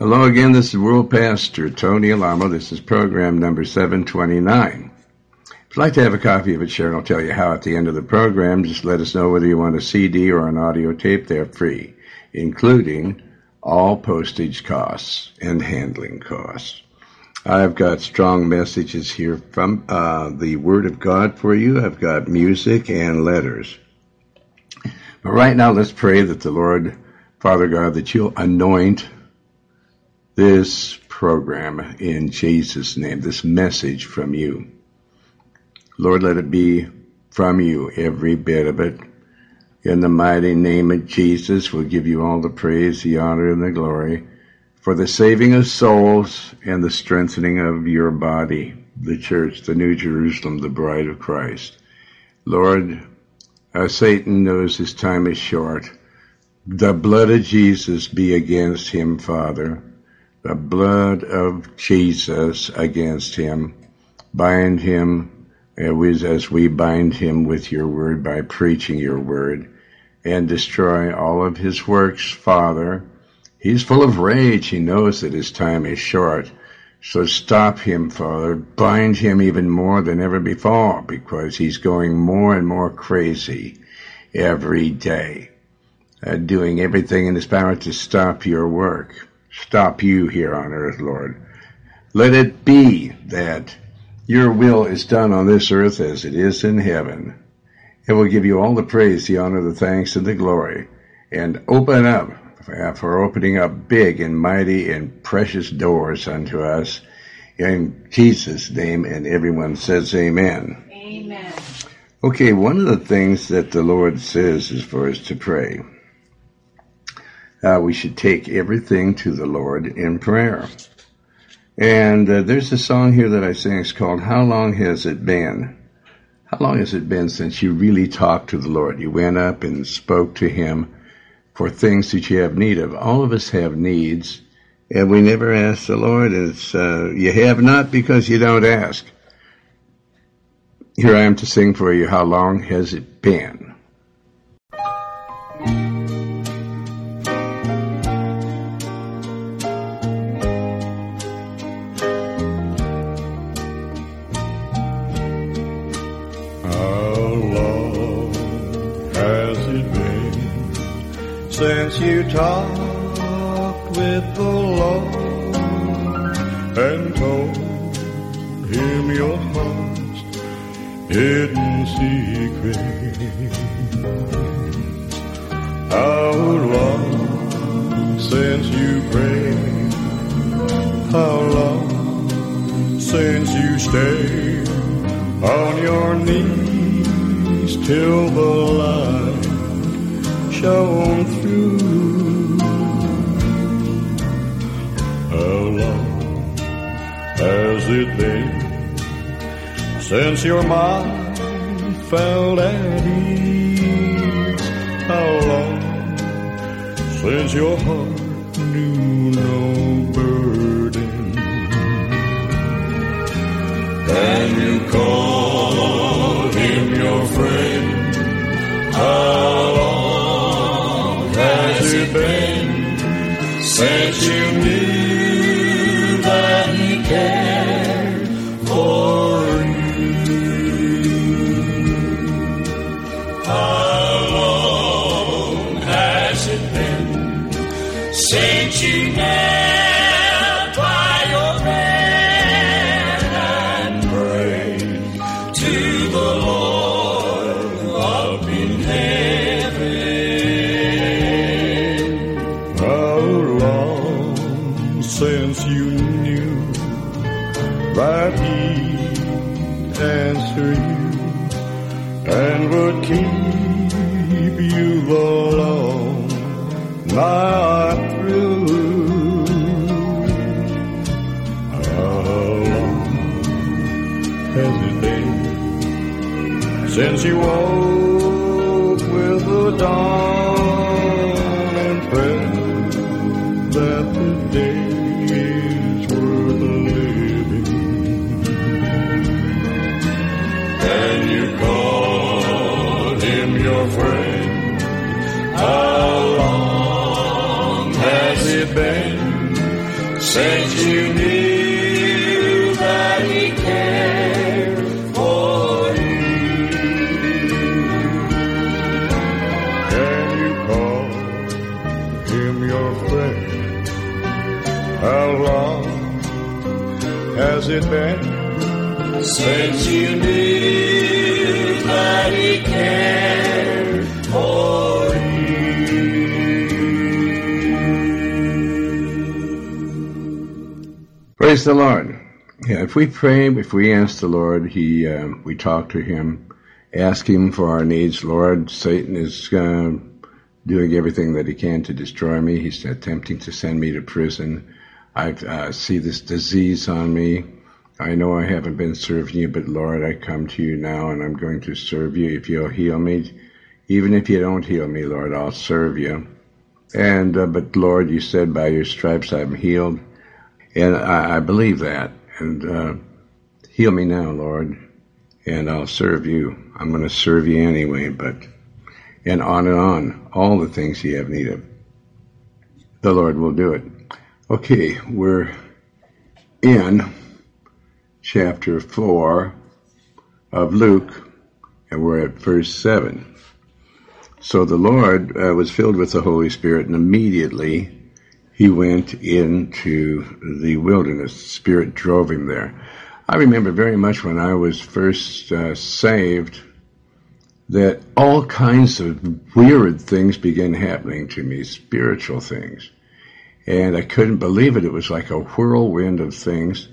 Hello again, this is World Pastor Tony Alamo. This is program number 729. If you'd like to have a copy of it, Sharon I'll tell you how at the end of the program. Just let us know whether you want a CD or an audio tape. They're free, including all postage costs and handling costs. I've got strong messages here from uh, the Word of God for you. I've got music and letters. But right now, let's pray that the Lord, Father God, that you'll anoint this program in Jesus' name, this message from you. Lord, let it be from you, every bit of it. In the mighty name of Jesus, we'll give you all the praise, the honor, and the glory for the saving of souls and the strengthening of your body, the church, the New Jerusalem, the bride of Christ. Lord, uh, Satan knows his time is short. The blood of Jesus be against him, Father the blood of Jesus against him. Bind him as we bind him with your word by preaching your word and destroy all of his works, Father. He's full of rage. He knows that his time is short. So stop him, Father. Bind him even more than ever before because he's going more and more crazy every day, uh, doing everything in his power to stop your work stop you here on earth, Lord. Let it be that your will is done on this earth as it is in heaven. It will give you all the praise, the honor, the thanks, and the glory. And open up for opening up big and mighty and precious doors unto us. In Jesus' name, and everyone says amen. Amen. Okay, one of the things that the Lord says is for us to pray uh, we should take everything to the Lord in prayer. And uh, there's a song here that I sing. It's called "How Long Has It Been." How long has it been since you really talked to the Lord? You went up and spoke to Him for things that you have need of. All of us have needs, and we never ask the Lord. It's uh, you have not because you don't ask. Here I am to sing for you. How long has it been? And you called him your friend. How long has it been since Since you knew that he cared for you. Praise the Lord. Yeah, if we pray, if we ask the Lord, He, uh, we talk to Him, ask Him for our needs. Lord, Satan is uh, doing everything that he can to destroy me. He's attempting to send me to prison. I uh, see this disease on me. I know I haven't been serving you, but Lord, I come to you now and I'm going to serve you. If you'll heal me, even if you don't heal me, Lord, I'll serve you. And, uh, but Lord, you said by your stripes I'm healed. And I, I believe that. And, uh, heal me now, Lord, and I'll serve you. I'm going to serve you anyway, but, and on and on, all the things you have need of. The Lord will do it. Okay, we're in chapter 4 of Luke, and we're at verse 7. So the Lord uh, was filled with the Holy Spirit, and immediately he went into the wilderness. The Spirit drove him there. I remember very much when I was first uh, saved that all kinds of weird things began happening to me, spiritual things. And I couldn't believe it. It was like a whirlwind of things.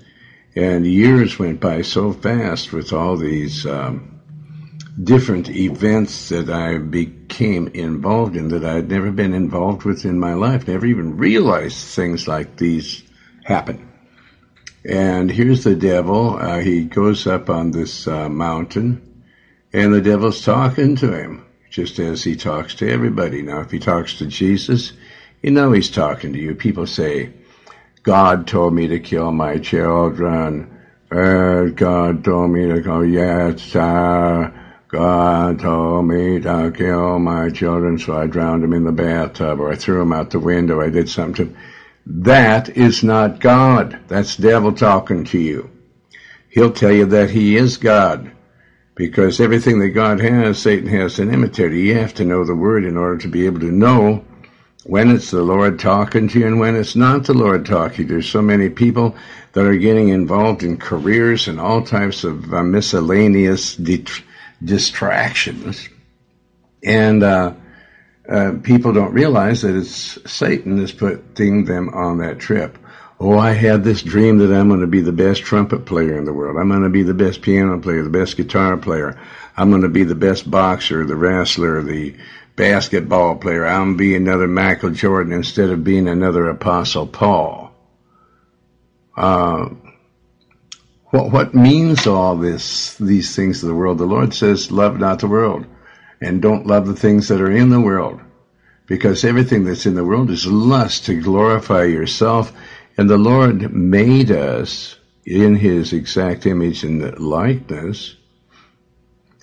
And years went by so fast with all these um, different events that I became involved in that I had never been involved with in my life. Never even realized things like these happen. And here's the devil. Uh, he goes up on this uh, mountain, and the devil's talking to him, just as he talks to everybody. Now, if he talks to Jesus, you know he's talking to you. People say, God told me to kill my children. Uh, God told me to go, yes, sir. God told me to kill my children, so I drowned them in the bathtub, or I threw them out the window, I did something to. That is not God. That's devil talking to you. He'll tell you that he is God. Because everything that God has, Satan has an imitator. You have to know the word in order to be able to know when it's the Lord talking to you and when it's not the Lord talking. There's so many people that are getting involved in careers and all types of uh, miscellaneous det- distractions. And, uh, uh, people don't realize that it's Satan that's putting them on that trip. Oh, I had this dream that I'm going to be the best trumpet player in the world. I'm going to be the best piano player, the best guitar player. I'm going to be the best boxer, the wrestler, the basketball player. I'm be another Michael Jordan instead of being another Apostle Paul. Uh, what, what means all this, these things of the world? The Lord says, love not the world and don't love the things that are in the world because everything that's in the world is lust to glorify yourself. And the Lord made us in his exact image and likeness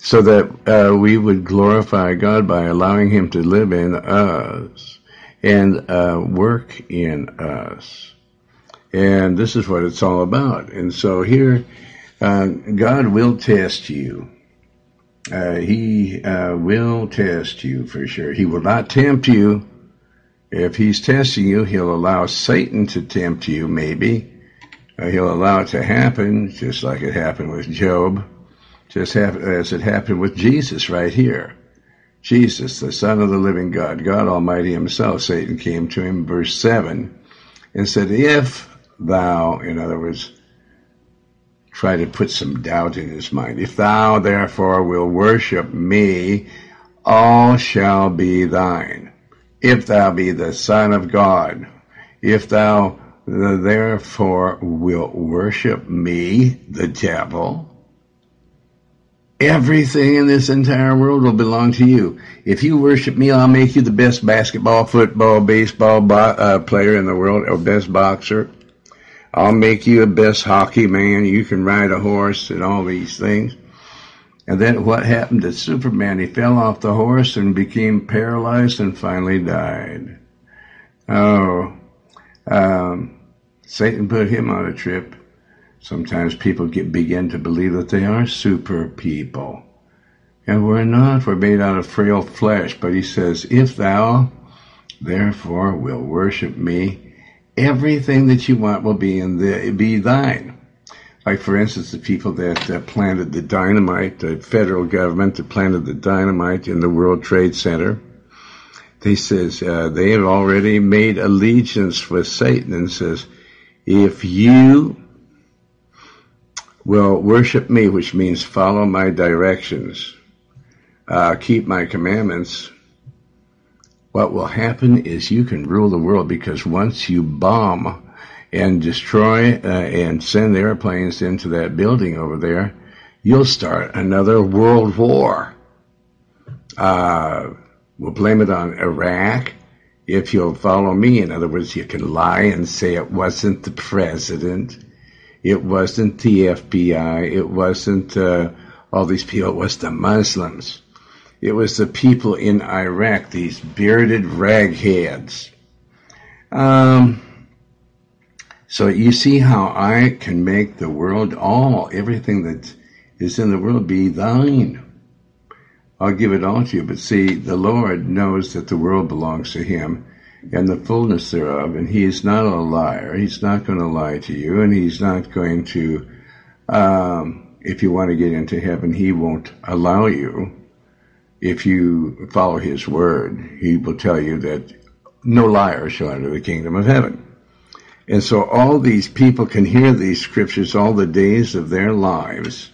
so that uh, we would glorify God by allowing him to live in us and uh, work in us. And this is what it's all about. And so here, uh, God will test you. Uh, he uh, will test you for sure. He will not tempt you. If he's testing you, he'll allow Satan to tempt you, maybe. Uh, he'll allow it to happen, just like it happened with Job, just as it happened with Jesus right here. Jesus, the Son of the living God, God Almighty Himself, Satan came to him, verse 7, and said, If thou, in other words, try to put some doubt in his mind. If thou therefore will worship me, all shall be thine. If thou be the Son of God, if thou therefore will worship me, the devil, everything in this entire world will belong to you. If you worship me, I'll make you the best basketball, football, baseball bo- uh, player in the world, or best boxer. I'll make you a best hockey man. You can ride a horse and all these things. And then what happened to Superman? He fell off the horse and became paralyzed and finally died. Oh, um, Satan put him on a trip. Sometimes people get, begin to believe that they are super people. And we're not. We're made out of frail flesh. But he says, if thou therefore will worship me, everything that you want will be in the, be thine. Like, for instance, the people that uh, planted the dynamite, the federal government that planted the dynamite in the World Trade Center, they says uh, they have already made allegiance with Satan and says, if you will worship me, which means follow my directions, uh, keep my commandments, what will happen is you can rule the world because once you bomb and destroy uh, and send airplanes into that building over there, you'll start another world war. Uh, we'll blame it on Iraq if you'll follow me. In other words, you can lie and say it wasn't the president, it wasn't the FBI, it wasn't uh, all these people, it was the Muslims. It was the people in Iraq, these bearded ragheads. Um, so you see how I can make the world all, everything that is in the world be thine. I'll give it all to you. But see, the Lord knows that the world belongs to Him and the fullness thereof, and He is not a liar. He's not going to lie to you, and He's not going to, um, if you want to get into heaven, He won't allow you. If you follow His word, He will tell you that no liar shall enter the kingdom of heaven. And so all these people can hear these scriptures all the days of their lives,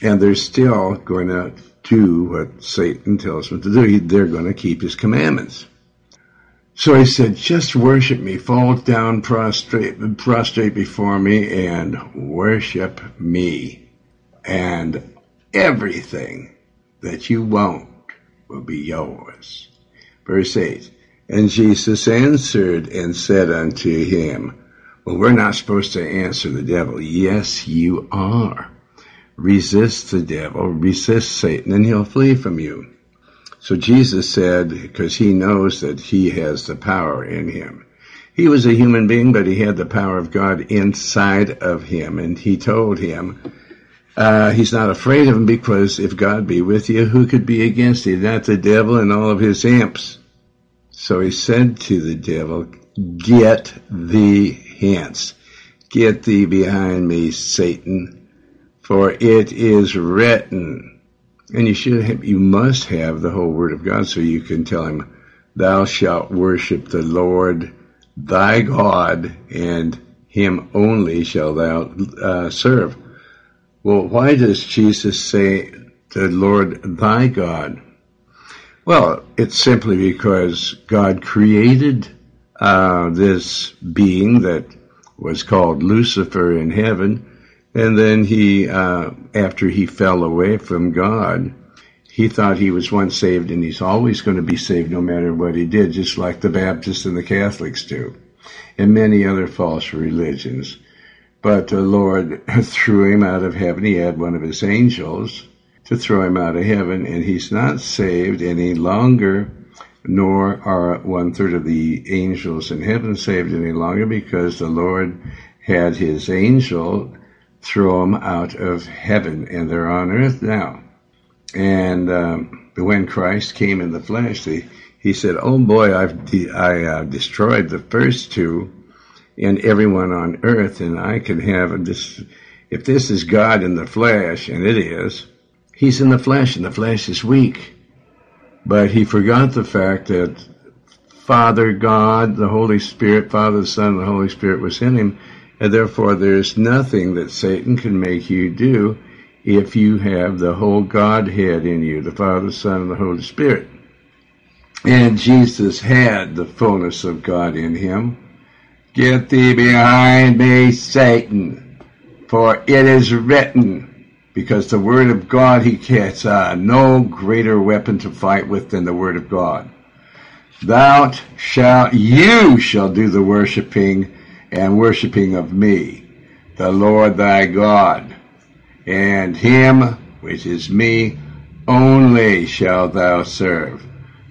and they're still going to do what Satan tells them to do. They're going to keep his commandments. So he said, just worship me, fall down prostrate, prostrate before me and worship me. And everything that you want will be yours. Verse 8. And Jesus answered and said unto him, well, we're not supposed to answer the devil. Yes, you are resist the devil, resist Satan, and he'll flee from you. So Jesus said, because he knows that he has the power in him. He was a human being, but he had the power of God inside of him, and he told him, uh, he's not afraid of him because if God be with you, who could be against you? Not the devil and all of his imps. So he said to the devil, get thee hence. Get thee behind me, Satan for it is written. And you should have, you must have the whole word of God so you can tell him, thou shalt worship the Lord thy God and him only shall thou uh, serve. Well, why does Jesus say the Lord thy God? Well, it's simply because God created uh, this being that was called Lucifer in heaven, and then he, uh, after he fell away from God, he thought he was once saved and he's always going to be saved no matter what he did, just like the Baptists and the Catholics do, and many other false religions. But the Lord threw him out of heaven. He had one of his angels to throw him out of heaven, and he's not saved any longer, nor are one third of the angels in heaven saved any longer because the Lord had his angel throw them out of heaven, and they're on earth now. And um, when Christ came in the flesh, he, said, "Oh boy, I've de- I uh, destroyed the first two, and everyone on earth, and I can have this. If this is God in the flesh, and it is, He's in the flesh, and the flesh is weak. But he forgot the fact that Father God, the Holy Spirit, Father, the Son, and the Holy Spirit was in him, and therefore there's nothing that Satan can make you do if you have the whole Godhead in you, the Father, Son, and the Holy Spirit. And Jesus had the fullness of God in him. Get thee behind me, Satan, for it is written, because the word of God he gets uh, no greater weapon to fight with than the word of God. Thou shalt, you shall do the worshiping and worshiping of me, the Lord thy God, and him, which is me, only shalt thou serve.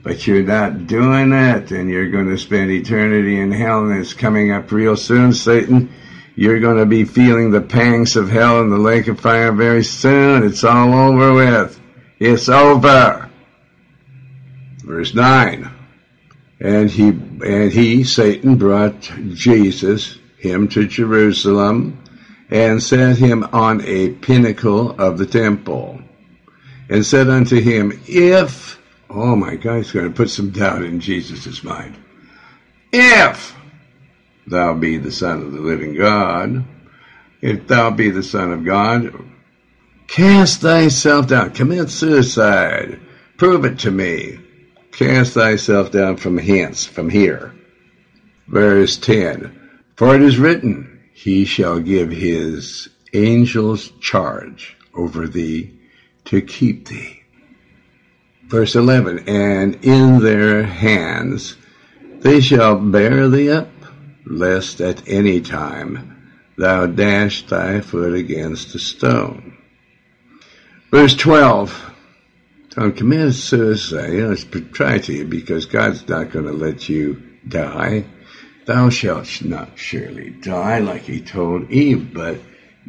but you're not doing it, and you're going to spend eternity in hell, and it's coming up real soon, Satan. You're going to be feeling the pangs of hell in the lake of fire very soon. It's all over with. It's over. Verse 9. And he, and he, Satan, brought Jesus, him to Jerusalem, and set him on a pinnacle of the temple, and said unto him, If, oh my God, he's going to put some doubt in Jesus' mind. If thou be the Son of the living God, if thou be the Son of God, cast thyself down, commit suicide, prove it to me. Cast thyself down from hence, from here. Verse 10 For it is written, He shall give His angels charge over thee to keep thee. Verse 11 And in their hands they shall bear thee up, lest at any time thou dash thy foot against a stone. Verse 12 don't commit suicide. You know, it's propriety because God's not going to let you die. Thou shalt not surely die, like he told Eve. But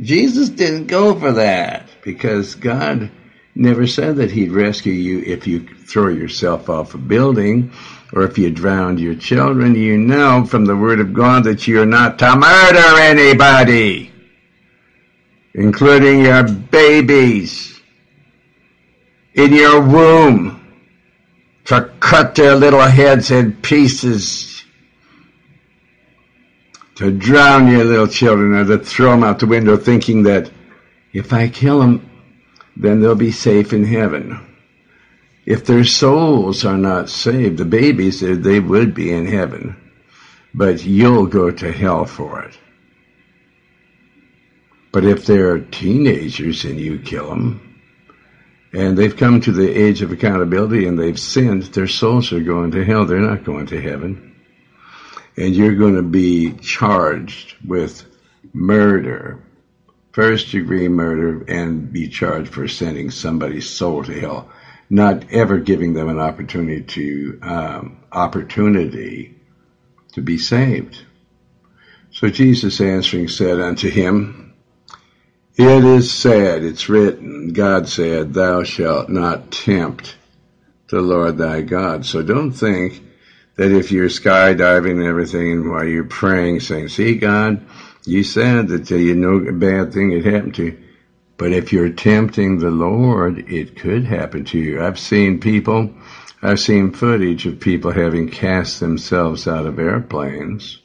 Jesus didn't go for that because God never said that he'd rescue you if you throw yourself off a building or if you drowned your children. You know from the Word of God that you're not to murder anybody, including your babies in your womb to cut their little heads in pieces, to drown your little children or to throw them out the window thinking that if I kill them, then they'll be safe in heaven. If their souls are not saved, the babies, they would be in heaven, but you'll go to hell for it. But if they're teenagers and you kill them, and they've come to the age of accountability and they've sinned, their souls are going to hell. They're not going to heaven. And you're going to be charged with murder, first degree murder, and be charged for sending somebody's soul to hell, not ever giving them an opportunity to um, opportunity to be saved. So Jesus answering said unto him, it is said, it's written, God said, thou shalt not tempt the Lord thy God. So don't think that if you're skydiving and everything while you're praying, saying, see God, you said that you know a bad thing had happened to you. But if you're tempting the Lord, it could happen to you. I've seen people, I've seen footage of people having cast themselves out of airplanes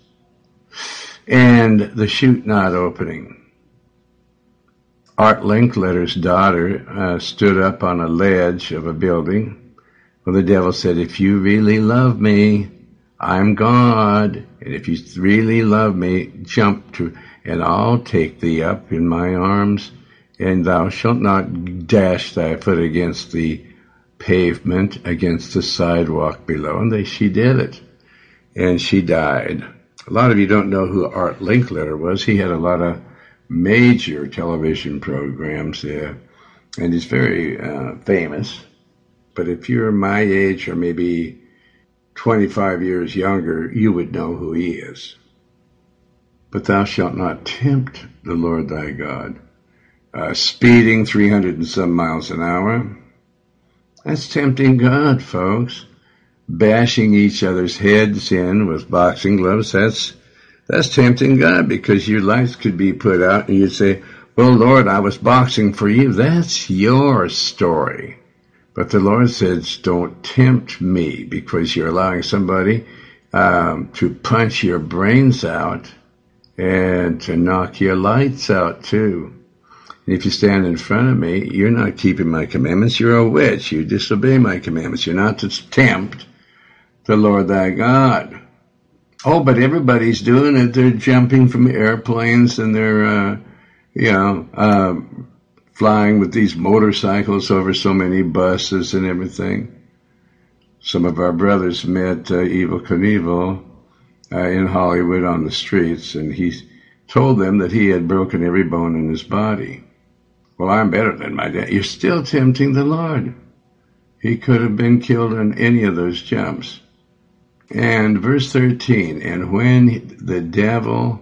and the chute not opening Art Linkletter's daughter uh, stood up on a ledge of a building. Well, the devil said, if you really love me, I'm God. And if you really love me, jump to, and I'll take thee up in my arms, and thou shalt not dash thy foot against the pavement, against the sidewalk below. And they, she did it. And she died. A lot of you don't know who Art Linkletter was. He had a lot of major television programs there, and he's very uh, famous. But if you're my age or maybe 25 years younger, you would know who he is. But thou shalt not tempt the Lord thy God. Uh, speeding 300 and some miles an hour. That's tempting God, folks. Bashing each other's heads in with boxing gloves. That's that's tempting God because your lights could be put out and you'd say, well, Lord, I was boxing for you. That's your story. But the Lord says, don't tempt me because you're allowing somebody um, to punch your brains out and to knock your lights out too. And if you stand in front of me, you're not keeping my commandments. You're a witch. You disobey my commandments. You're not to tempt the Lord thy God. Oh, but everybody's doing it. They're jumping from airplanes and they're, uh, you know, uh, flying with these motorcycles over so many buses and everything. Some of our brothers met uh, Evel Knievel uh, in Hollywood on the streets, and he told them that he had broken every bone in his body. Well, I'm better than my dad. You're still tempting the Lord. He could have been killed in any of those jumps. And verse 13, and when the devil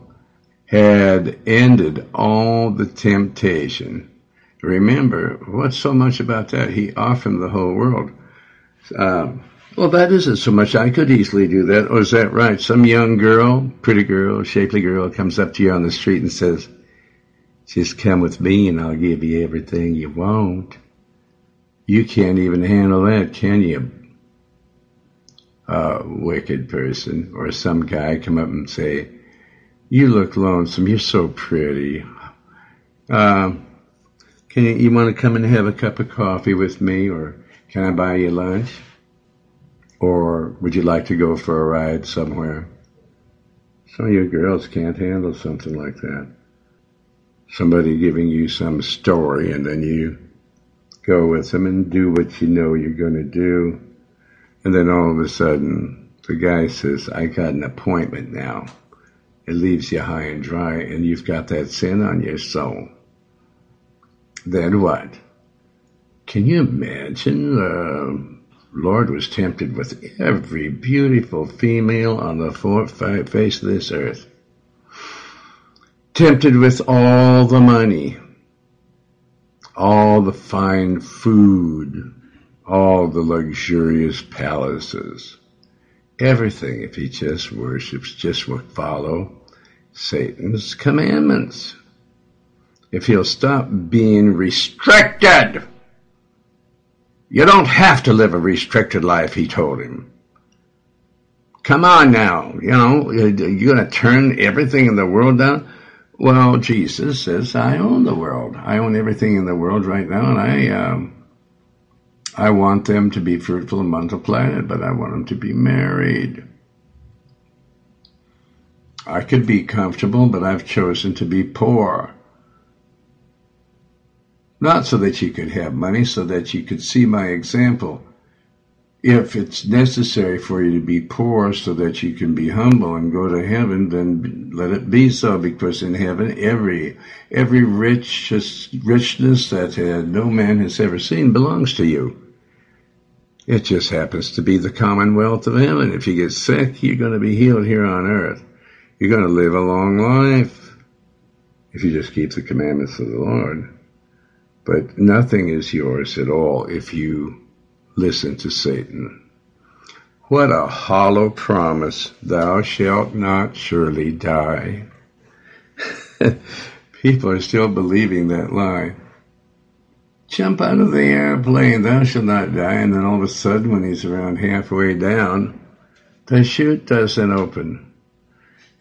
had ended all the temptation, remember, what's so much about that? He offered him the whole world. Um, well, that isn't so much. I could easily do that. Or is that right? Some young girl, pretty girl, shapely girl comes up to you on the street and says, just come with me and I'll give you everything you want. You can't even handle that, can you? A wicked person or some guy come up and say, you look lonesome. You're so pretty. Uh, can you, you want to come and have a cup of coffee with me or can I buy you lunch? Or would you like to go for a ride somewhere? Some of you girls can't handle something like that. Somebody giving you some story and then you go with them and do what you know you're going to do. And then all of a sudden the guy says, I got an appointment now. It leaves you high and dry and you've got that sin on your soul. Then what? Can you imagine? Uh, Lord was tempted with every beautiful female on the face of this earth. Tempted with all the money, all the fine food, all the luxurious palaces. Everything if he just worships, just would follow Satan's commandments. If he'll stop being restricted you don't have to live a restricted life, he told him. Come on now, you know, you're going to turn everything in the world down? Well, Jesus says, I own the world. I own everything in the world right now, and I, um, I want them to be fruitful and multiply, but I want them to be married. I could be comfortable, but I've chosen to be poor. Not so that you could have money, so that you could see my example. If it's necessary for you to be poor so that you can be humble and go to heaven, then let it be so, because in heaven every every rich, richness that uh, no man has ever seen belongs to you. It just happens to be the commonwealth of heaven. If you get sick, you're going to be healed here on earth. You're going to live a long life if you just keep the commandments of the Lord. But nothing is yours at all if you listen to Satan. What a hollow promise, thou shalt not surely die. People are still believing that lie. Jump out of the airplane, thou shalt not die, and then all of a sudden when he's around halfway down, the chute doesn't open.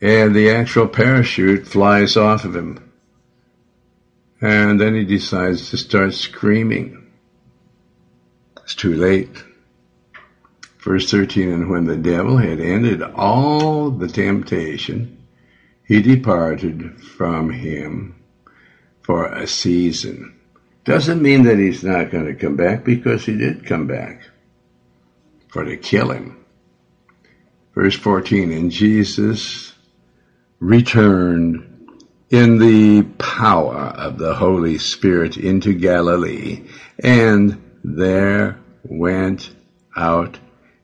And the actual parachute flies off of him. And then he decides to start screaming. It's too late. Verse 13, and when the devil had ended all the temptation, he departed from him for a season. Doesn't mean that he's not going to come back because he did come back for to kill him. Verse 14, and Jesus returned in the power of the Holy Spirit into Galilee, and there went out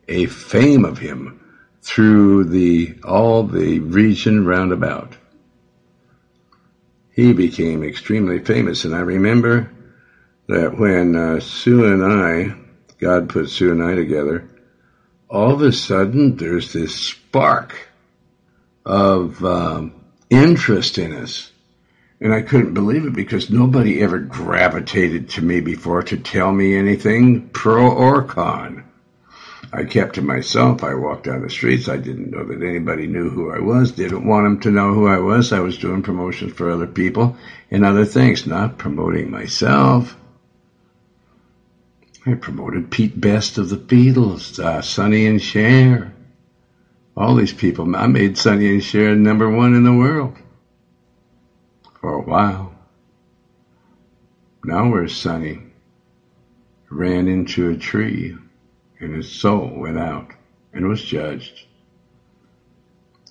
a fame of him through the all the region round about. He became extremely famous, and I remember that when uh, Sue and I, God put Sue and I together, all of a sudden there's this spark of um, interest in us. And I couldn't believe it because nobody ever gravitated to me before to tell me anything pro or con. I kept to myself. I walked down the streets. I didn't know that anybody knew who I was. Didn't want them to know who I was. I was doing promotions for other people and other things, not promoting myself. I promoted Pete Best of the Beatles, uh, Sonny and Cher all these people. I made Sonny and Cher number one in the world for a while. Now where's Sonny? Ran into a tree and his soul went out and was judged.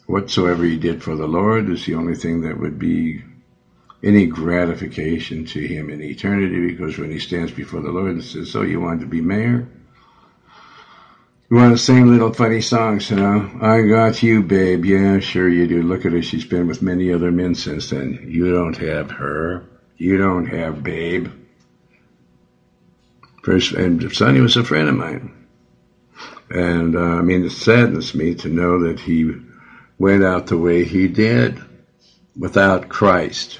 Whatsoever he did for the Lord is the only thing that would be any gratification to him in eternity because when he stands before the Lord and says, So you wanted to be mayor? You want to sing little funny songs, you know? I got you, babe. Yeah, sure you do. Look at her. She's been with many other men since then. You don't have her. You don't have babe. First, and Sonny was a friend of mine. And, uh, I mean, it saddens me to know that he went out the way he did without Christ.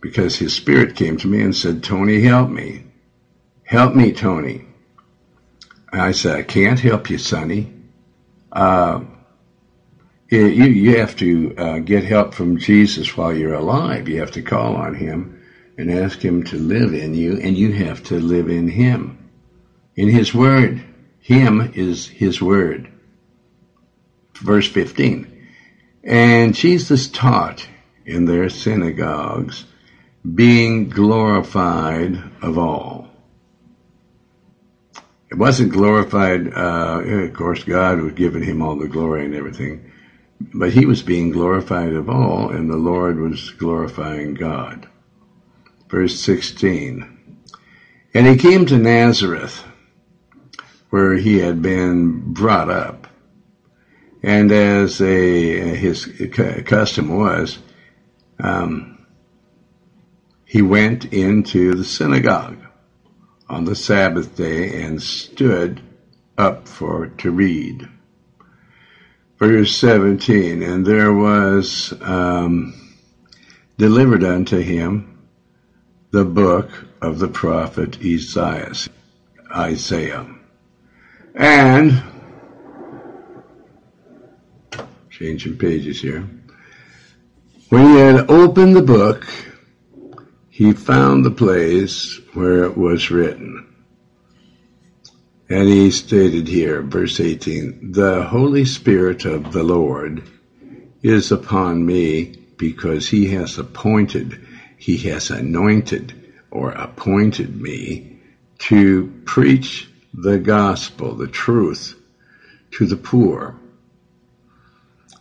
Because his spirit came to me and said, Tony, help me. Help me, Tony. I said, I can't help you, Sonny. Uh, you, you have to uh, get help from Jesus while you're alive. You have to call on him and ask him to live in you, and you have to live in him. In his word. Him is his word. Verse 15. And Jesus taught in their synagogues, being glorified of all. It wasn't glorified, uh, of course, God was giving him all the glory and everything, but he was being glorified of all, and the Lord was glorifying God. Verse 16. And he came to Nazareth, where he had been brought up. And as a, his custom was, um, he went into the synagogue on the Sabbath day and stood up for to read. Verse 17, and there was um, delivered unto him the book of the prophet Isaiah. Isaiah. And, changing pages here, when he had opened the book, he found the place where it was written. And he stated here, verse 18, the Holy Spirit of the Lord is upon me because he has appointed, he has anointed or appointed me to preach the gospel, the truth to the poor.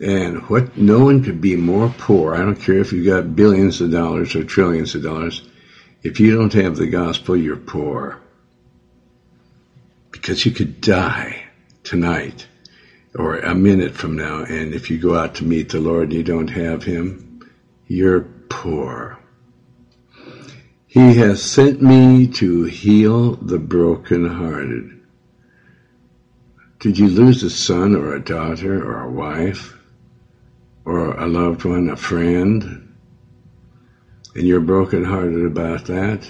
And what no one could be more poor. I don't care if you've got billions of dollars or trillions of dollars. If you don't have the gospel, you're poor. Because you could die tonight or a minute from now, and if you go out to meet the Lord and you don't have Him, you're poor. He has sent me to heal the brokenhearted. Did you lose a son or a daughter or a wife? Or a loved one, a friend, and you're brokenhearted about that,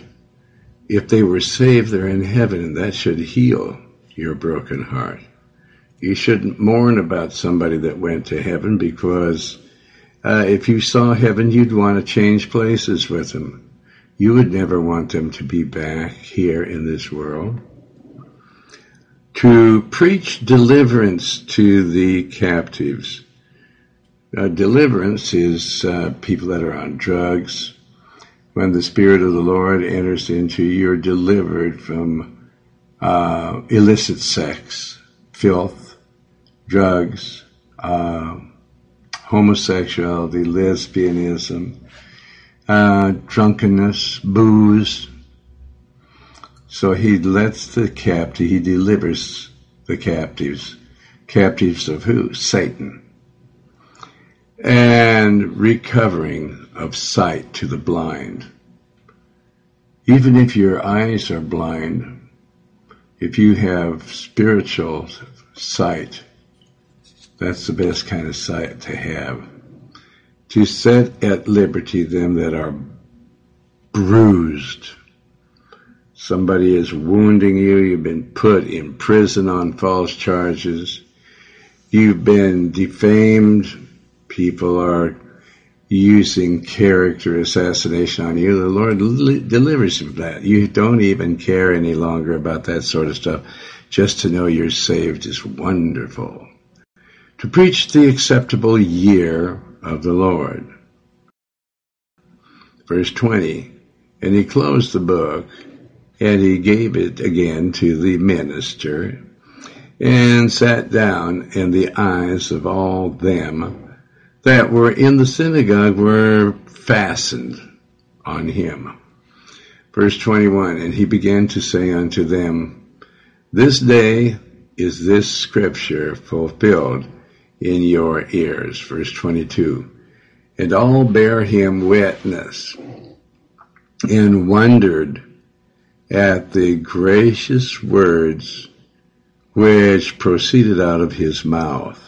if they were saved, they're in heaven, and that should heal your broken heart. You shouldn't mourn about somebody that went to heaven because uh, if you saw heaven, you'd want to change places with them. You would never want them to be back here in this world. To preach deliverance to the captives uh, deliverance is uh, people that are on drugs. When the Spirit of the Lord enters into you, you're delivered from uh, illicit sex, filth, drugs, uh, homosexuality, lesbianism, uh, drunkenness, booze. So he lets the captive, he delivers the captives. Captives of who? Satan and recovering of sight to the blind. Even if your eyes are blind, if you have spiritual sight, that's the best kind of sight to have. To set at liberty them that are bruised. Somebody is wounding you, you've been put in prison on false charges, you've been defamed, people are using character assassination on you, the Lord li- delivers you from that. You don't even care any longer about that sort of stuff. Just to know you're saved is wonderful. To preach the acceptable year of the Lord. Verse 20. And he closed the book and he gave it again to the minister and sat down in the eyes of all them that were in the synagogue were fastened on him. Verse 21, and he began to say unto them, This day is this scripture fulfilled in your ears. Verse 22. And all bear him witness and wondered at the gracious words which proceeded out of his mouth.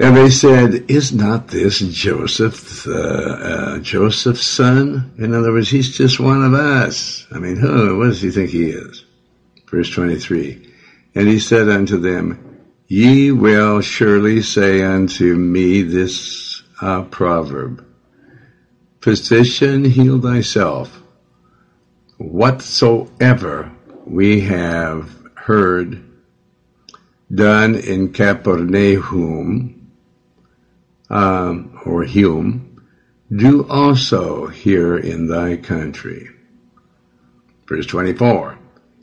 And they said, is not this Joseph, uh, uh, Joseph's son? In other words, he's just one of us. I mean, who, what does he think he is? Verse 23. And he said unto them, Ye will surely say unto me this uh, proverb, Physician, heal thyself. Whatsoever we have heard done in Capernaum, um, or Hume, do also here in thy country. Verse 24.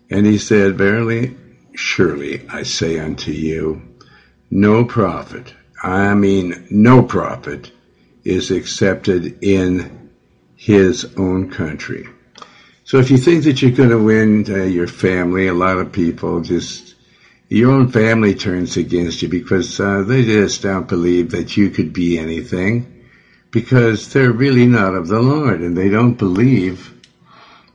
And he said, Verily, surely I say unto you, no prophet, I mean no prophet, is accepted in his own country. So if you think that you're going to win uh, your family, a lot of people just your own family turns against you because uh, they just don't believe that you could be anything because they're really not of the Lord and they don't believe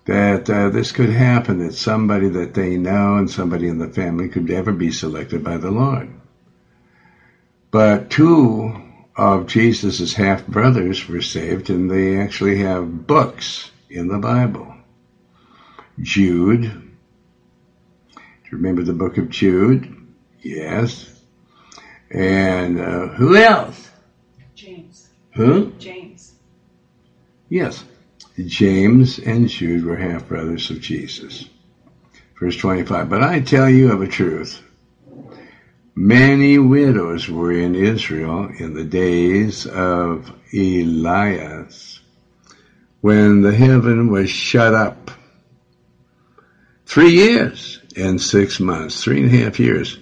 that uh, this could happen, that somebody that they know and somebody in the family could ever be selected by the Lord. But two of Jesus' half brothers were saved and they actually have books in the Bible. Jude, Remember the book of Jude? Yes. And uh, who else? James. Who? James. Yes. James and Jude were half brothers of Jesus. Verse 25. But I tell you of a truth. Many widows were in Israel in the days of Elias when the heaven was shut up. Three years and six months, three and a half years,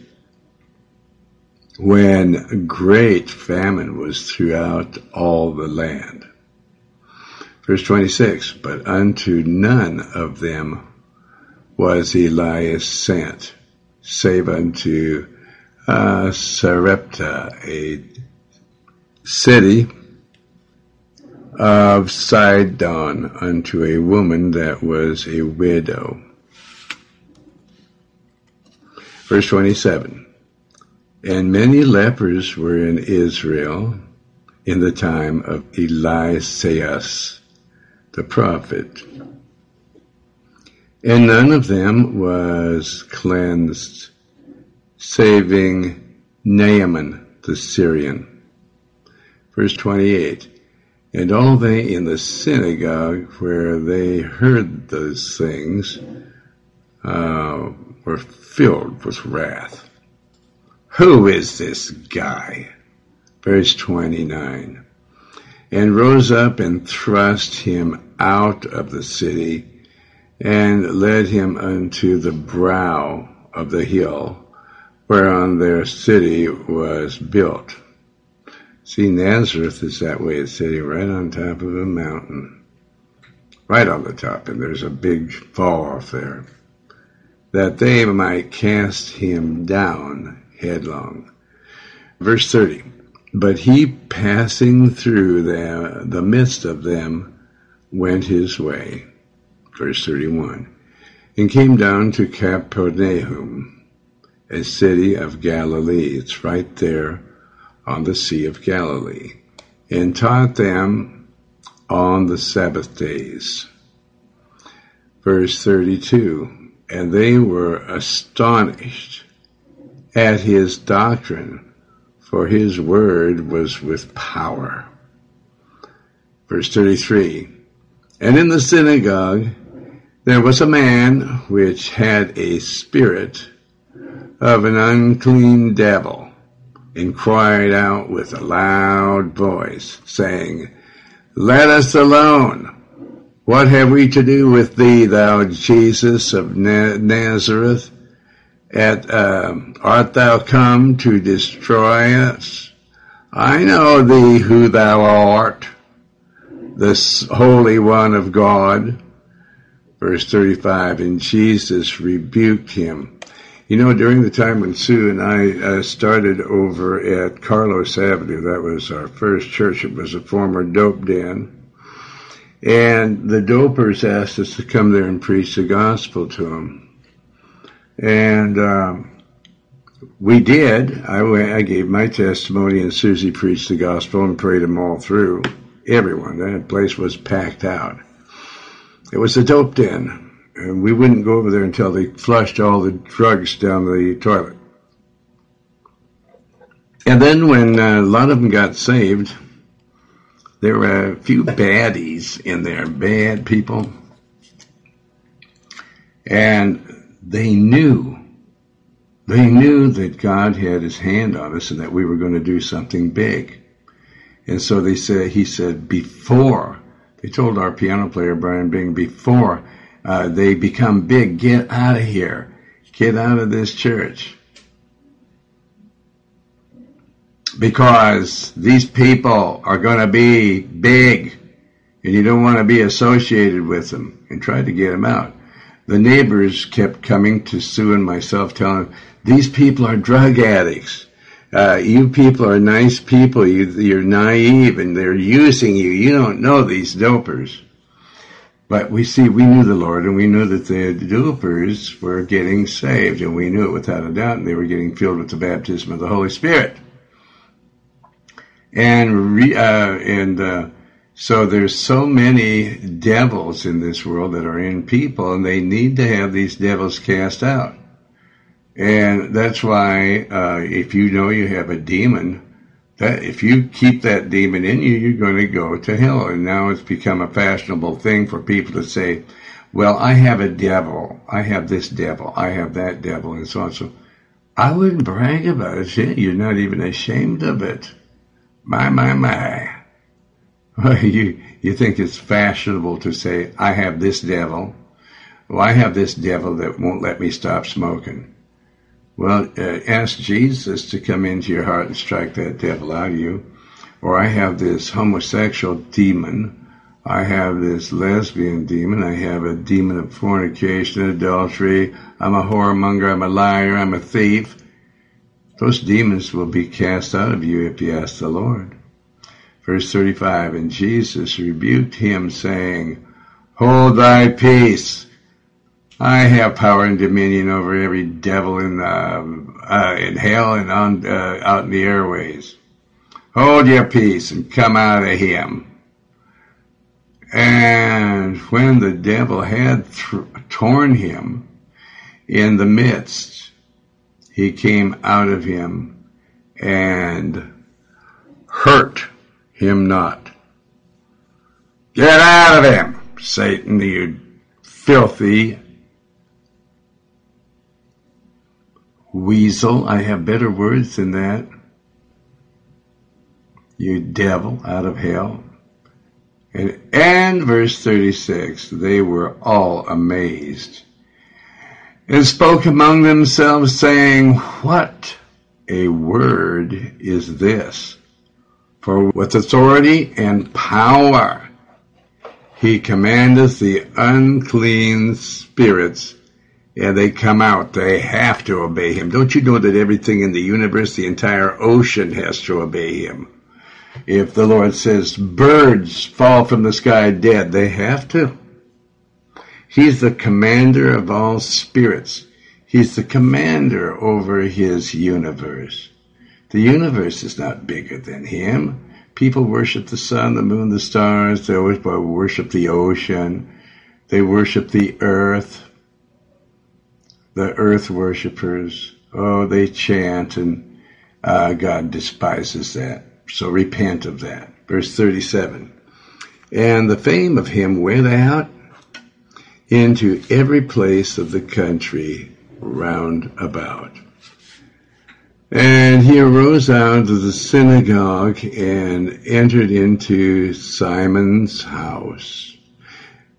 when great famine was throughout all the land. Verse 26, but unto none of them was Elias sent, save unto uh, Sarepta, a city of Sidon, unto a woman that was a widow. Verse 27. And many lepers were in Israel in the time of Eliseus, the prophet. And none of them was cleansed, saving Naaman the Syrian. Verse 28. And all they in the synagogue where they heard those things uh, were filled with wrath. Who is this guy? Verse 29. And rose up and thrust him out of the city and led him unto the brow of the hill whereon their city was built. See, Nazareth is that way. It's sitting right on top of a mountain. Right on the top, and there's a big fall off there that they might cast him down headlong. Verse 30. But he passing through the, the midst of them went his way. Verse 31. And came down to Capernaum, a city of Galilee. It's right there on the Sea of Galilee. And taught them on the Sabbath days. Verse 32 and they were astonished at his doctrine, for his word was with power. Verse 33 And in the synagogue there was a man which had a spirit of an unclean devil, and cried out with a loud voice, saying, Let us alone. What have we to do with thee, thou Jesus of Nazareth? At, uh, art thou come to destroy us? I know thee who thou art, the Holy One of God. Verse 35, and Jesus rebuked him You know, during the time when Sue and I uh, started over at Carlos Avenue, that was our first church. It was a former dope den. And the dopers asked us to come there and preach the gospel to them. And um, we did. I, I gave my testimony, and Susie preached the gospel and prayed them all through. Everyone. That place was packed out. It was a dope den and we wouldn't go over there until they flushed all the drugs down the toilet. And then when uh, a lot of them got saved, there were a few baddies in there, bad people. And they knew, they knew that God had his hand on us and that we were going to do something big. And so they said, he said, before, they told our piano player, Brian Bing, before uh, they become big. Get out of here. Get out of this church. Because these people are going to be big and you don't want to be associated with them and try to get them out. The neighbors kept coming to Sue and myself telling these people are drug addicts. Uh, you people are nice people. You, you're naive and they're using you. You don't know these dopers. But we see, we knew the Lord and we knew that the dopers were getting saved and we knew it without a doubt and they were getting filled with the baptism of the Holy Spirit. And, re, uh, and, uh, so there's so many devils in this world that are in people and they need to have these devils cast out. And that's why, uh, if you know you have a demon, that if you keep that demon in you, you're going to go to hell. And now it's become a fashionable thing for people to say, well, I have a devil. I have this devil. I have that devil and so on. So I wouldn't brag about it. You're not even ashamed of it. My, my, my. you, you think it's fashionable to say, I have this devil. Well, I have this devil that won't let me stop smoking. Well, uh, ask Jesus to come into your heart and strike that devil out of you. Or I have this homosexual demon. I have this lesbian demon. I have a demon of fornication, adultery. I'm a whoremonger. I'm a liar. I'm a thief. Those demons will be cast out of you if you ask the Lord. Verse 35, and Jesus rebuked him saying, Hold thy peace I have power and dominion over every devil in uh, uh, in hell and on uh, out in the airways. Hold your peace and come out of him. And when the devil had th- torn him in the midst, he came out of him and hurt him not. Get out of him, Satan, you filthy Weasel, I have better words than that. You devil out of hell. And, and verse 36, they were all amazed and spoke among themselves saying, what a word is this? For with authority and power he commandeth the unclean spirits and they come out. They have to obey him. Don't you know that everything in the universe, the entire ocean has to obey him? If the Lord says birds fall from the sky dead, they have to. He's the commander of all spirits. He's the commander over his universe. The universe is not bigger than him. People worship the sun, the moon, the stars. They always worship the ocean. They worship the earth the earth worshippers, oh, they chant and uh, God despises that. So repent of that. Verse 37. And the fame of him went out into every place of the country round about. And he arose out of the synagogue and entered into Simon's house.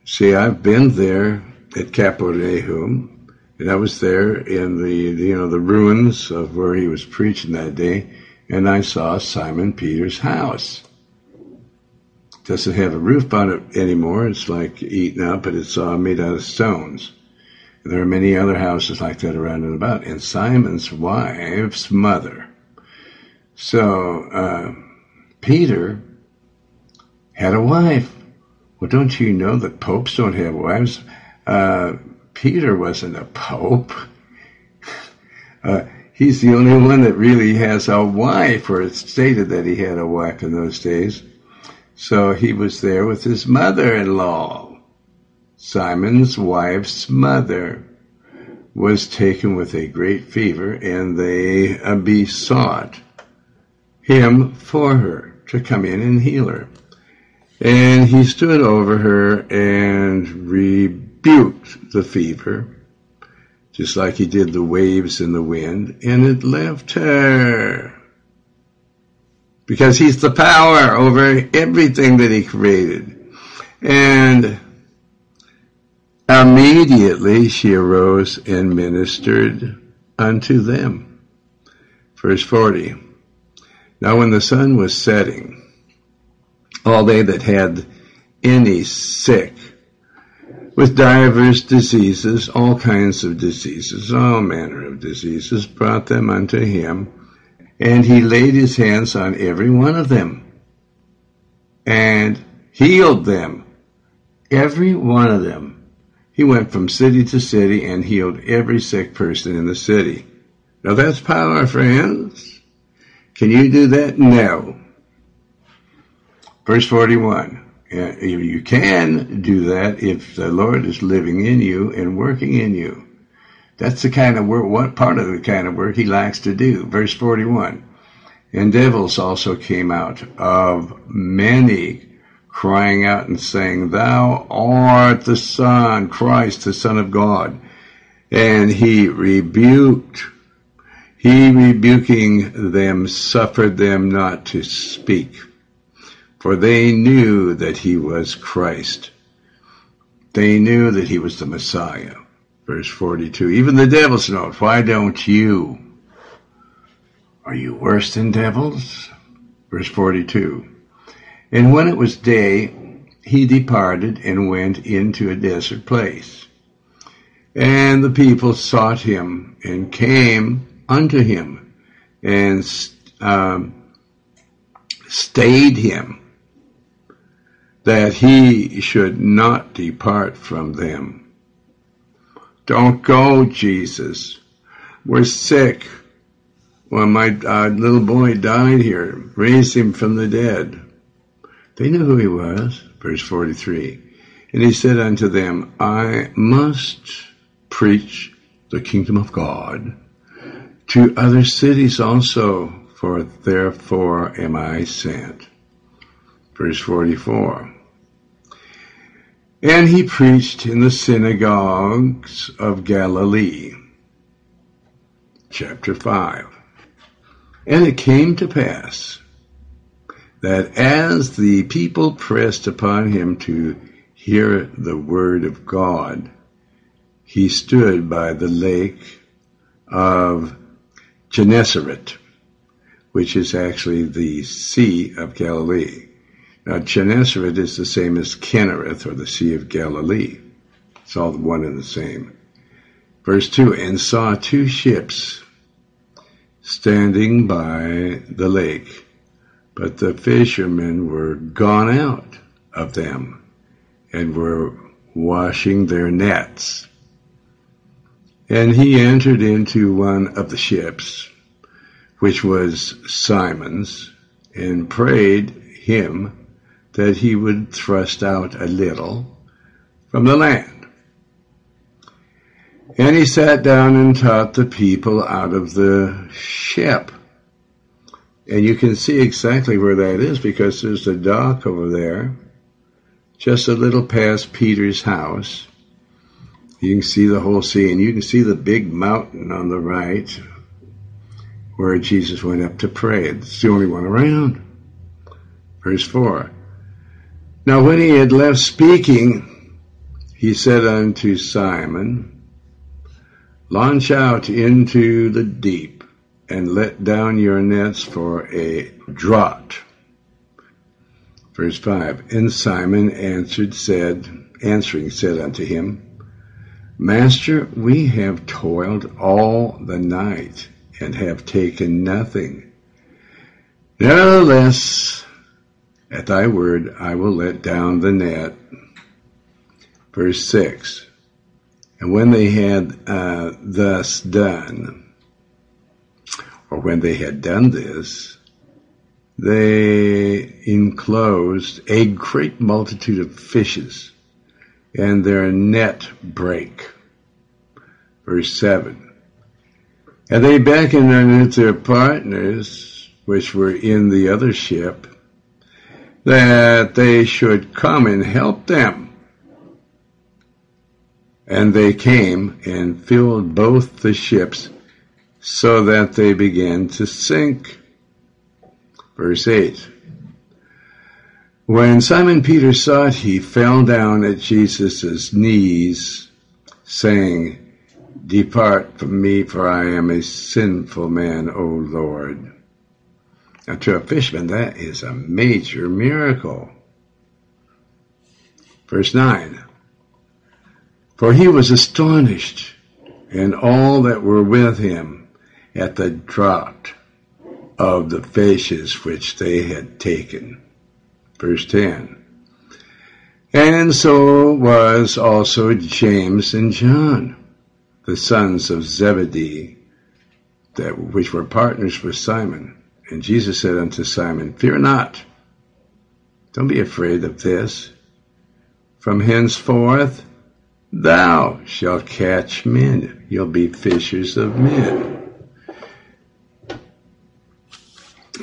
See, I've been there at Capernaum and I was there in the, you know, the ruins of where he was preaching that day, and I saw Simon Peter's house. Doesn't have a roof on it anymore. It's like eaten up, but it's uh, made out of stones. There are many other houses like that around and about. And Simon's wife's mother. So, uh, Peter had a wife. Well, don't you know that popes don't have wives? Uh, Peter wasn't a pope. Uh, he's the only one that really has a wife, or it's stated that he had a wife in those days. So he was there with his mother-in-law. Simon's wife's mother was taken with a great fever, and they uh, besought him for her to come in and heal her. And he stood over her and rebuked the fever, just like he did the waves and the wind, and it left her. Because he's the power over everything that he created. And immediately she arose and ministered unto them. Verse 40. Now when the sun was setting, all they that had any sick with divers diseases, all kinds of diseases, all manner of diseases, brought them unto him, and he laid his hands on every one of them, and healed them, every one of them. He went from city to city and healed every sick person in the city. Now that's power, friends. Can you do that? No. Verse 41. You can do that if the Lord is living in you and working in you. That's the kind of work, what part of the kind of work he likes to do. Verse 41. And devils also came out of many, crying out and saying, Thou art the Son, Christ, the Son of God. And he rebuked, he rebuking them, suffered them not to speak for they knew that he was Christ. They knew that he was the Messiah. Verse 42. Even the devils know it. Why don't you? Are you worse than devils? Verse 42. And when it was day, he departed and went into a desert place. And the people sought him and came unto him and um, stayed him that he should not depart from them. Don't go, Jesus. We're sick. Well, my uh, little boy died here. Raise him from the dead. They knew who he was. Verse 43. And he said unto them, I must preach the kingdom of God to other cities also, for therefore am I sent. Verse 44. And he preached in the synagogues of Galilee. Chapter 5. And it came to pass that as the people pressed upon him to hear the word of God, he stood by the lake of Gennesaret, which is actually the Sea of Galilee. Now, Gennesaret is the same as Kinnereth or the Sea of Galilee. It's all one and the same. Verse 2 And saw two ships standing by the lake, but the fishermen were gone out of them and were washing their nets. And he entered into one of the ships, which was Simon's, and prayed him that he would thrust out a little from the land. And he sat down and taught the people out of the ship. And you can see exactly where that is because there's a dock over there, just a little past Peter's house. You can see the whole sea, and you can see the big mountain on the right where Jesus went up to pray. It's the only one around. Verse 4 now when he had left speaking, he said unto Simon, Launch out into the deep and let down your nets for a draught. Verse 5 And Simon answered, said, answering, said unto him, Master, we have toiled all the night and have taken nothing. Nevertheless, at thy word I will let down the net. Verse 6. And when they had uh, thus done, or when they had done this, they enclosed a great multitude of fishes, and their net brake. Verse 7. And they beckoned unto their partners, which were in the other ship, that they should come and help them. And they came and filled both the ships so that they began to sink. Verse 8. When Simon Peter saw it, he fell down at Jesus' knees, saying, Depart from me, for I am a sinful man, O Lord. Now, to a fisherman, that is a major miracle. Verse 9 For he was astonished, and all that were with him, at the draught of the fishes which they had taken. Verse 10 And so was also James and John, the sons of Zebedee, that, which were partners with Simon. And Jesus said unto Simon, Fear not. Don't be afraid of this. From henceforth thou shalt catch men. You'll be fishers of men.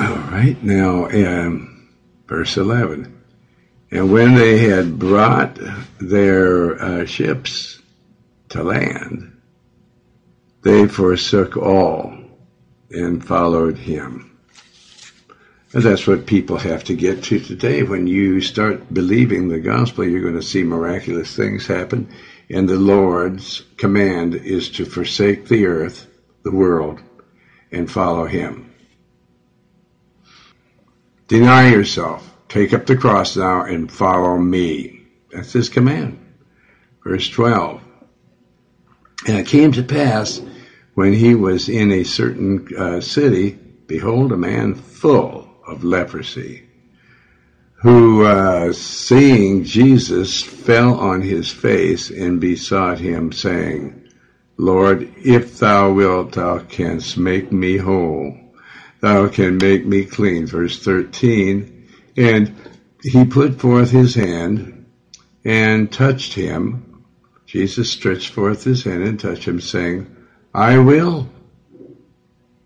All right, now um, verse 11. And when they had brought their uh, ships to land, they forsook all and followed him. That's what people have to get to today. When you start believing the gospel, you're going to see miraculous things happen. And the Lord's command is to forsake the earth, the world, and follow him. Deny yourself. Take up the cross now and follow me. That's his command. Verse 12. And it came to pass when he was in a certain uh, city, behold, a man full of leprosy, who, uh, seeing Jesus, fell on his face and besought him, saying, Lord, if thou wilt, thou canst make me whole. Thou can make me clean. Verse 13. And he put forth his hand and touched him. Jesus stretched forth his hand and touched him, saying, I will.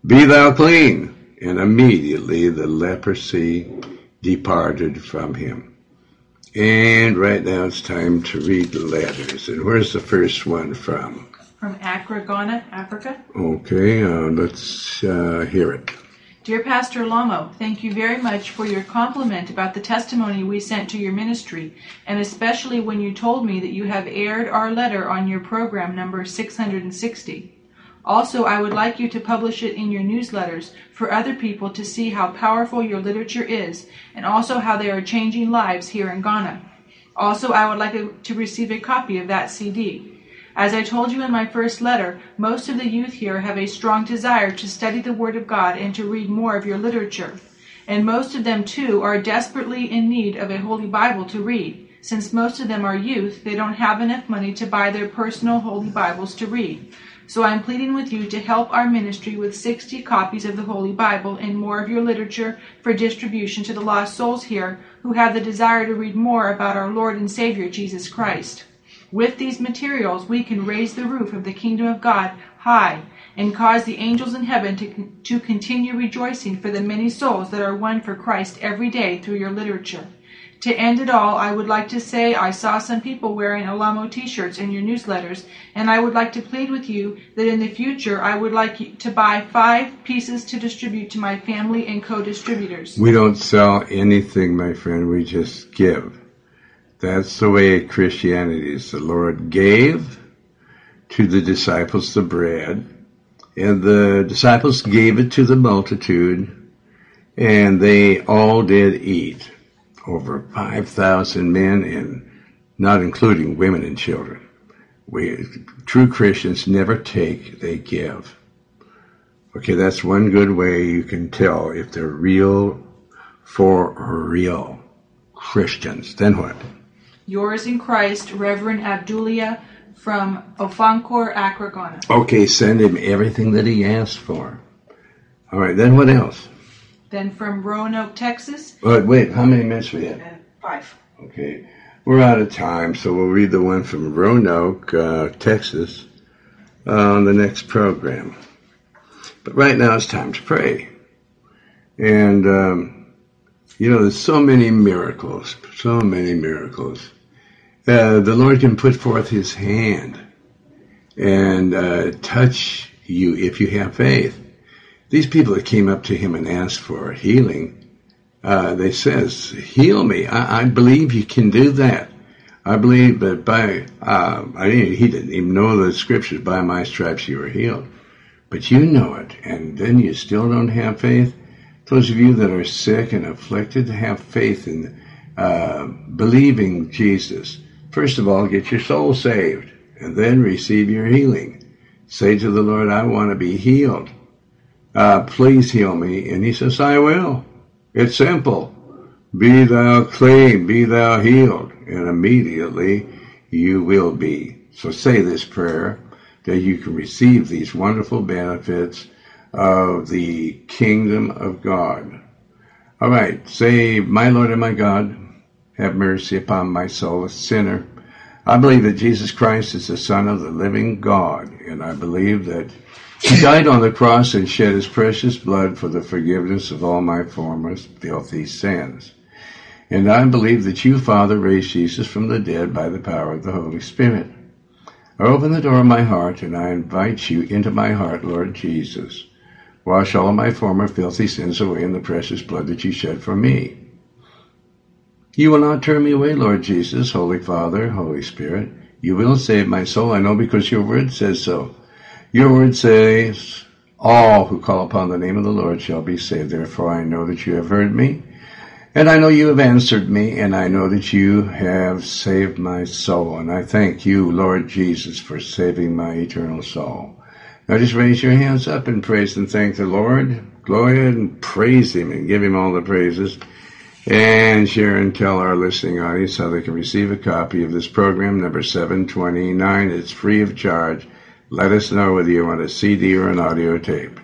Be thou clean. And immediately the leprosy departed from him. And right now it's time to read the letters. And where's the first one from? From Accra, Ghana, Africa. Okay, uh, let's uh, hear it. Dear Pastor Alamo, thank you very much for your compliment about the testimony we sent to your ministry, and especially when you told me that you have aired our letter on your program number 660. Also, I would like you to publish it in your newsletters for other people to see how powerful your literature is, and also how they are changing lives here in Ghana. Also, I would like to receive a copy of that CD. As I told you in my first letter, most of the youth here have a strong desire to study the Word of God and to read more of your literature. And most of them, too, are desperately in need of a Holy Bible to read. Since most of them are youth, they don't have enough money to buy their personal Holy Bibles to read. So I am pleading with you to help our ministry with 60 copies of the Holy Bible and more of your literature for distribution to the lost souls here who have the desire to read more about our Lord and Savior Jesus Christ. With these materials, we can raise the roof of the kingdom of God high and cause the angels in heaven to, to continue rejoicing for the many souls that are won for Christ every day through your literature. To end it all, I would like to say I saw some people wearing Alamo t-shirts in your newsletters, and I would like to plead with you that in the future I would like to buy five pieces to distribute to my family and co-distributors. We don't sell anything, my friend. We just give. That's the way Christianity is. The Lord gave to the disciples the bread, and the disciples gave it to the multitude, and they all did eat. Over 5,000 men, and not including women and children. We true Christians never take; they give. Okay, that's one good way you can tell if they're real for real Christians. Then what? Yours in Christ, Reverend Abdulia from Ofankor, Accra, Ghana. Okay, send him everything that he asked for. All right, then what else? Then from Roanoke, Texas, Wait, wait, how many minutes we have? uh, five. Okay, we're out of time, so we'll read the one from Roanoke, uh, Texas, uh, on the next program. But right now it's time to pray. And, um, you know, there's so many miracles, so many miracles. Uh, the Lord can put forth His hand and uh, touch you if you have faith. These people that came up to Him and asked for healing, uh, they says, "Heal me. I, I believe you can do that. I believe that by uh, I didn't, he didn't even know the scriptures. By my stripes you were healed, but you know it, and then you still don't have faith. Those of you that are sick and afflicted, have faith in uh, believing Jesus. First of all, get your soul saved, and then receive your healing. Say to the Lord, "I want to be healed. Uh, please heal me," and He says, "I will." It's simple. Be thou clean, be thou healed, and immediately you will be. So say this prayer that you can receive these wonderful benefits of the kingdom of God. All right, say, My Lord and my God, have mercy upon my soul, a sinner. I believe that Jesus Christ is the Son of the living God, and I believe that he died on the cross and shed his precious blood for the forgiveness of all my former filthy sins. And I believe that you, Father, raised Jesus from the dead by the power of the Holy Spirit. I open the door of my heart and I invite you into my heart, Lord Jesus. Wash all my former filthy sins away in the precious blood that you shed for me. You will not turn me away, Lord Jesus, Holy Father, Holy Spirit. You will save my soul, I know because your word says so. Your word says, All who call upon the name of the Lord shall be saved. Therefore I know that you have heard me, and I know you have answered me, and I know that you have saved my soul. And I thank you, Lord Jesus, for saving my eternal soul. Now just raise your hands up and praise and thank the Lord. Ahead and praise Him and give Him all the praises. And share and tell our listening audience how they can receive a copy of this program, number 729. It's free of charge. Let us know whether you want a CD or an audio tape.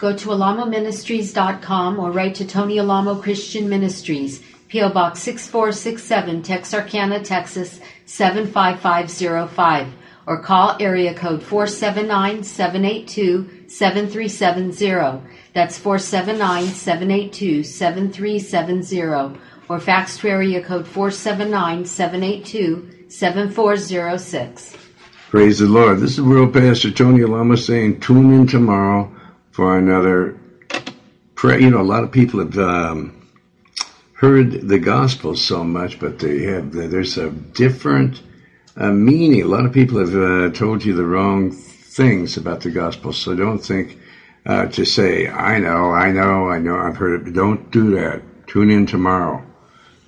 Go to alamoministries.com or write to Tony Alamo Christian Ministries, P.O. Box 6467, Texarkana, Texas 75505, or call area code 479 782 7370. That's 479 782 7370, or fax to area code 479 782 7406. Praise the Lord. This is World Pastor Tony Alamo saying, tune in tomorrow for another pray. You know, a lot of people have um, heard the gospel so much, but they have there's a different uh, meaning. A lot of people have uh, told you the wrong things about the gospel, so don't think uh, to say, "I know, I know, I know, I've heard it." Don't do that. Tune in tomorrow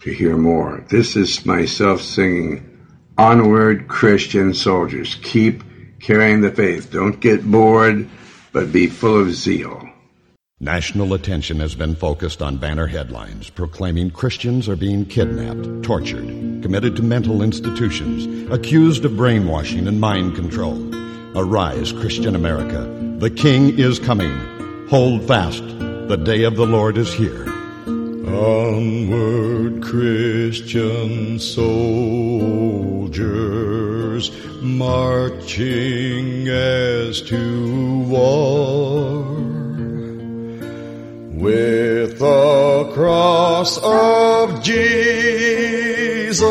to hear more. This is myself singing. Onward, Christian soldiers. Keep carrying the faith. Don't get bored, but be full of zeal. National attention has been focused on banner headlines proclaiming Christians are being kidnapped, tortured, committed to mental institutions, accused of brainwashing and mind control. Arise, Christian America. The King is coming. Hold fast. The day of the Lord is here. Onward, Christian soldiers, marching as to war. With the cross of Jesus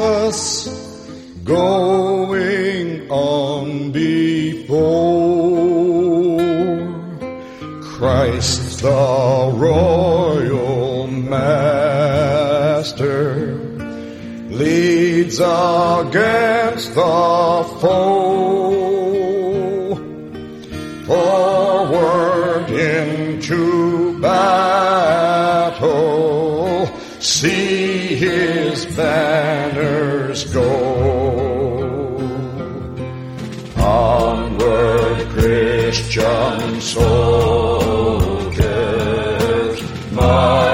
going on before. Christ the royal master leads against the foe. Forward into battle, see his banners go. Onward, Christian soul.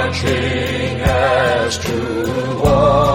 as true. one.